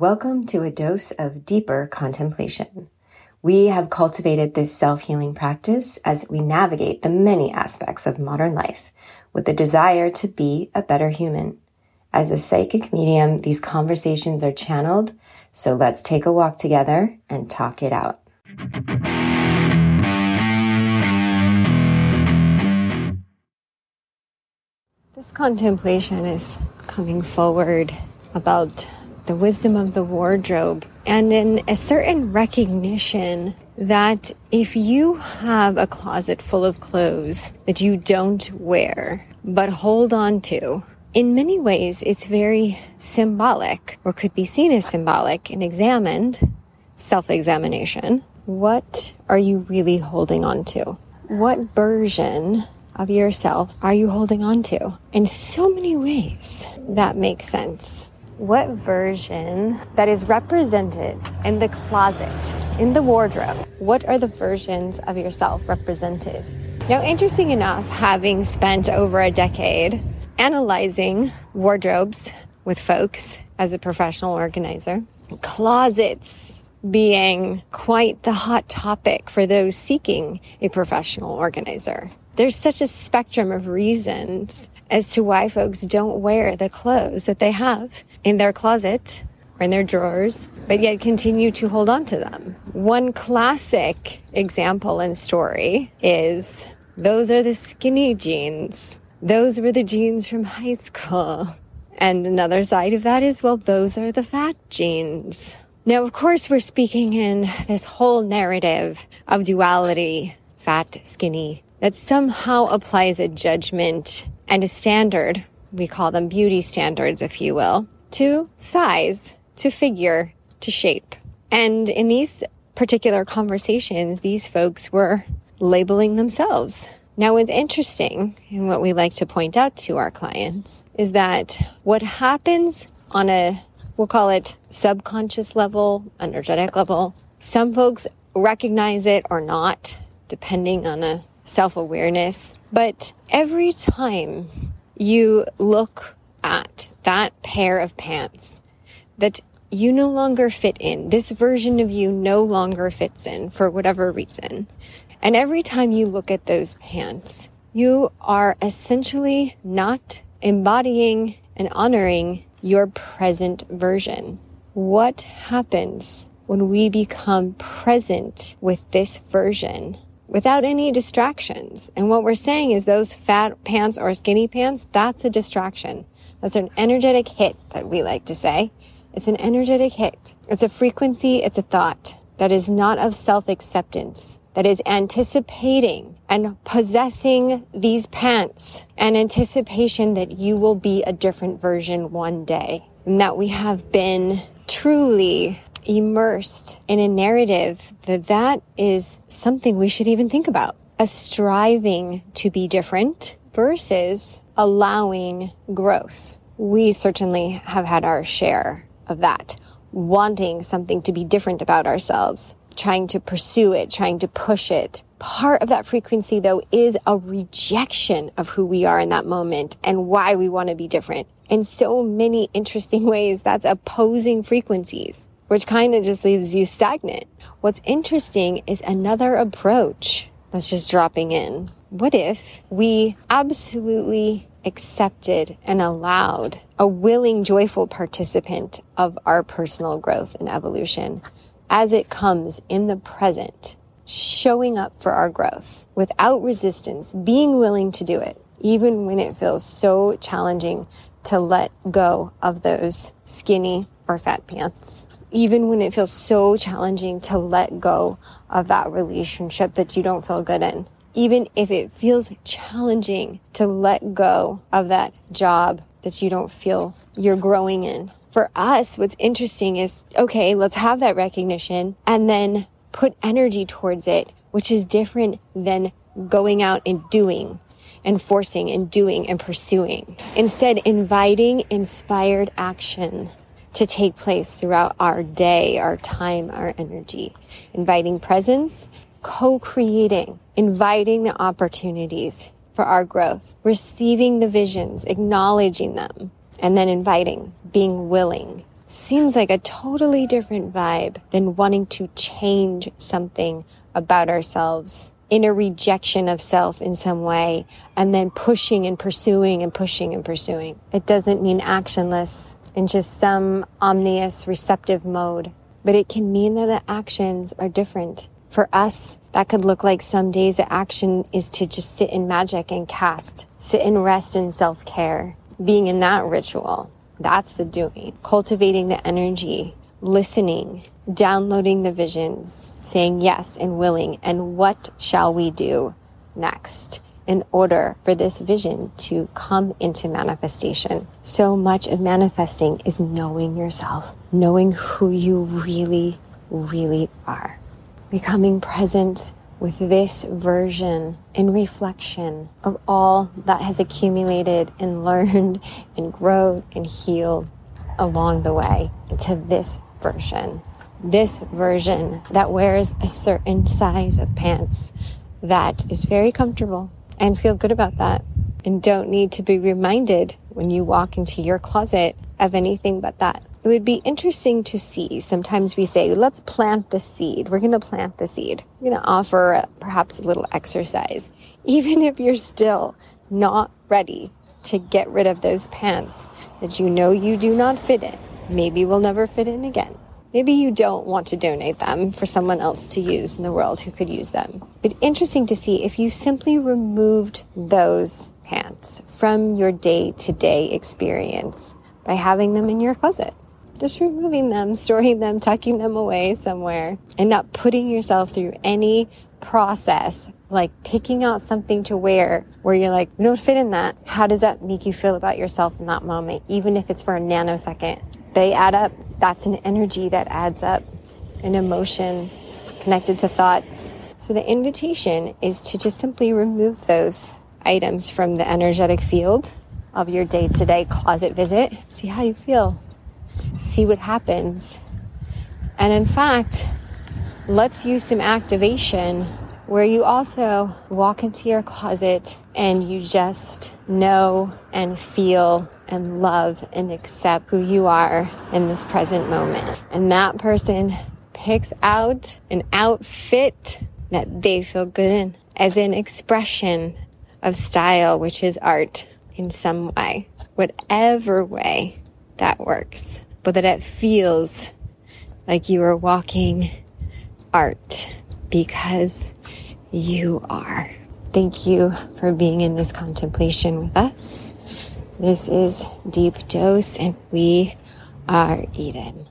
Welcome to a dose of deeper contemplation. We have cultivated this self healing practice as we navigate the many aspects of modern life with the desire to be a better human. As a psychic medium, these conversations are channeled, so let's take a walk together and talk it out. This contemplation is coming forward about the wisdom of the wardrobe and in a certain recognition that if you have a closet full of clothes that you don't wear but hold on to, in many ways it's very symbolic or could be seen as symbolic and examined, self examination. What are you really holding on to? What version of yourself are you holding on to? In so many ways, that makes sense what version that is represented in the closet, in the wardrobe, what are the versions of yourself represented? Now, interesting enough, having spent over a decade analyzing wardrobes with folks as a professional organizer, closets being quite the hot topic for those seeking a professional organizer. There's such a spectrum of reasons as to why folks don't wear the clothes that they have in their closet or in their drawers, but yet continue to hold on to them. One classic example and story is those are the skinny jeans. Those were the jeans from high school. And another side of that is, well, those are the fat jeans. Now, of course, we're speaking in this whole narrative of duality, fat, skinny, that somehow applies a judgment and a standard. We call them beauty standards, if you will, to size, to figure, to shape. And in these particular conversations, these folks were labeling themselves. Now, what's interesting and what we like to point out to our clients is that what happens on a, we'll call it subconscious level, energetic level, some folks recognize it or not, depending on a self awareness. But every time you look at that pair of pants that you no longer fit in. This version of you no longer fits in for whatever reason. And every time you look at those pants, you are essentially not embodying and honoring your present version. What happens when we become present with this version without any distractions? And what we're saying is those fat pants or skinny pants, that's a distraction. That's an energetic hit that we like to say. It's an energetic hit. It's a frequency, it's a thought that is not of self acceptance, that is anticipating and possessing these pants and anticipation that you will be a different version one day. And that we have been truly immersed in a narrative that that is something we should even think about. A striving to be different versus allowing growth. We certainly have had our share of that, wanting something to be different about ourselves, trying to pursue it, trying to push it. Part of that frequency, though, is a rejection of who we are in that moment and why we want to be different. In so many interesting ways, that's opposing frequencies, which kind of just leaves you stagnant. What's interesting is another approach that's just dropping in what if we absolutely accepted and allowed a willing, joyful participant of our personal growth and evolution as it comes in the present, showing up for our growth without resistance, being willing to do it, even when it feels so challenging to let go of those skinny or fat pants. Even when it feels so challenging to let go of that relationship that you don't feel good in even if it feels challenging to let go of that job that you don't feel you're growing in. For us, what's interesting is, okay, let's have that recognition and then put energy towards it, which is different than going out and doing and forcing and doing and pursuing. Instead, inviting inspired action to take place throughout our day, our time, our energy. Inviting presence co-creating, inviting the opportunities for our growth, receiving the visions, acknowledging them, and then inviting, being willing seems like a totally different vibe than wanting to change something about ourselves in a rejection of self in some way and then pushing and pursuing and pushing and pursuing. It doesn't mean actionless in just some omnious receptive mode, but it can mean that the actions are different. For us, that could look like some days the action is to just sit in magic and cast, sit and rest in self care, being in that ritual. That's the doing. Cultivating the energy, listening, downloading the visions, saying yes and willing, and what shall we do next in order for this vision to come into manifestation. So much of manifesting is knowing yourself, knowing who you really, really are, becoming present with this version in reflection of all that has accumulated and learned and grown and healed along the way to this version. This version that wears a certain size of pants that is very comfortable and feel good about that and don't need to be reminded when you walk into your closet of anything but that. It would be interesting to see. Sometimes we say, let's plant the seed. We're going to plant the seed. We're going to offer perhaps a little exercise. Even if you're still not ready to get rid of those pants that you know you do not fit in, maybe will never fit in again. Maybe you don't want to donate them for someone else to use in the world who could use them. But interesting to see if you simply removed those pants from your day to day experience by having them in your closet. Just removing them, storing them, tucking them away somewhere, and not putting yourself through any process like picking out something to wear where you're like, you don't fit in that. How does that make you feel about yourself in that moment, even if it's for a nanosecond? They add up that's an energy that adds up, an emotion connected to thoughts. So the invitation is to just simply remove those items from the energetic field of your day to day closet visit. See how you feel. See what happens. And in fact, let's use some activation where you also walk into your closet and you just know and feel and love and accept who you are in this present moment. And that person picks out an outfit that they feel good in as an expression of style, which is art in some way, whatever way that works, but that it feels like you are walking art because you are. Thank you for being in this contemplation with us. This is Deep Dose, and we are Eden.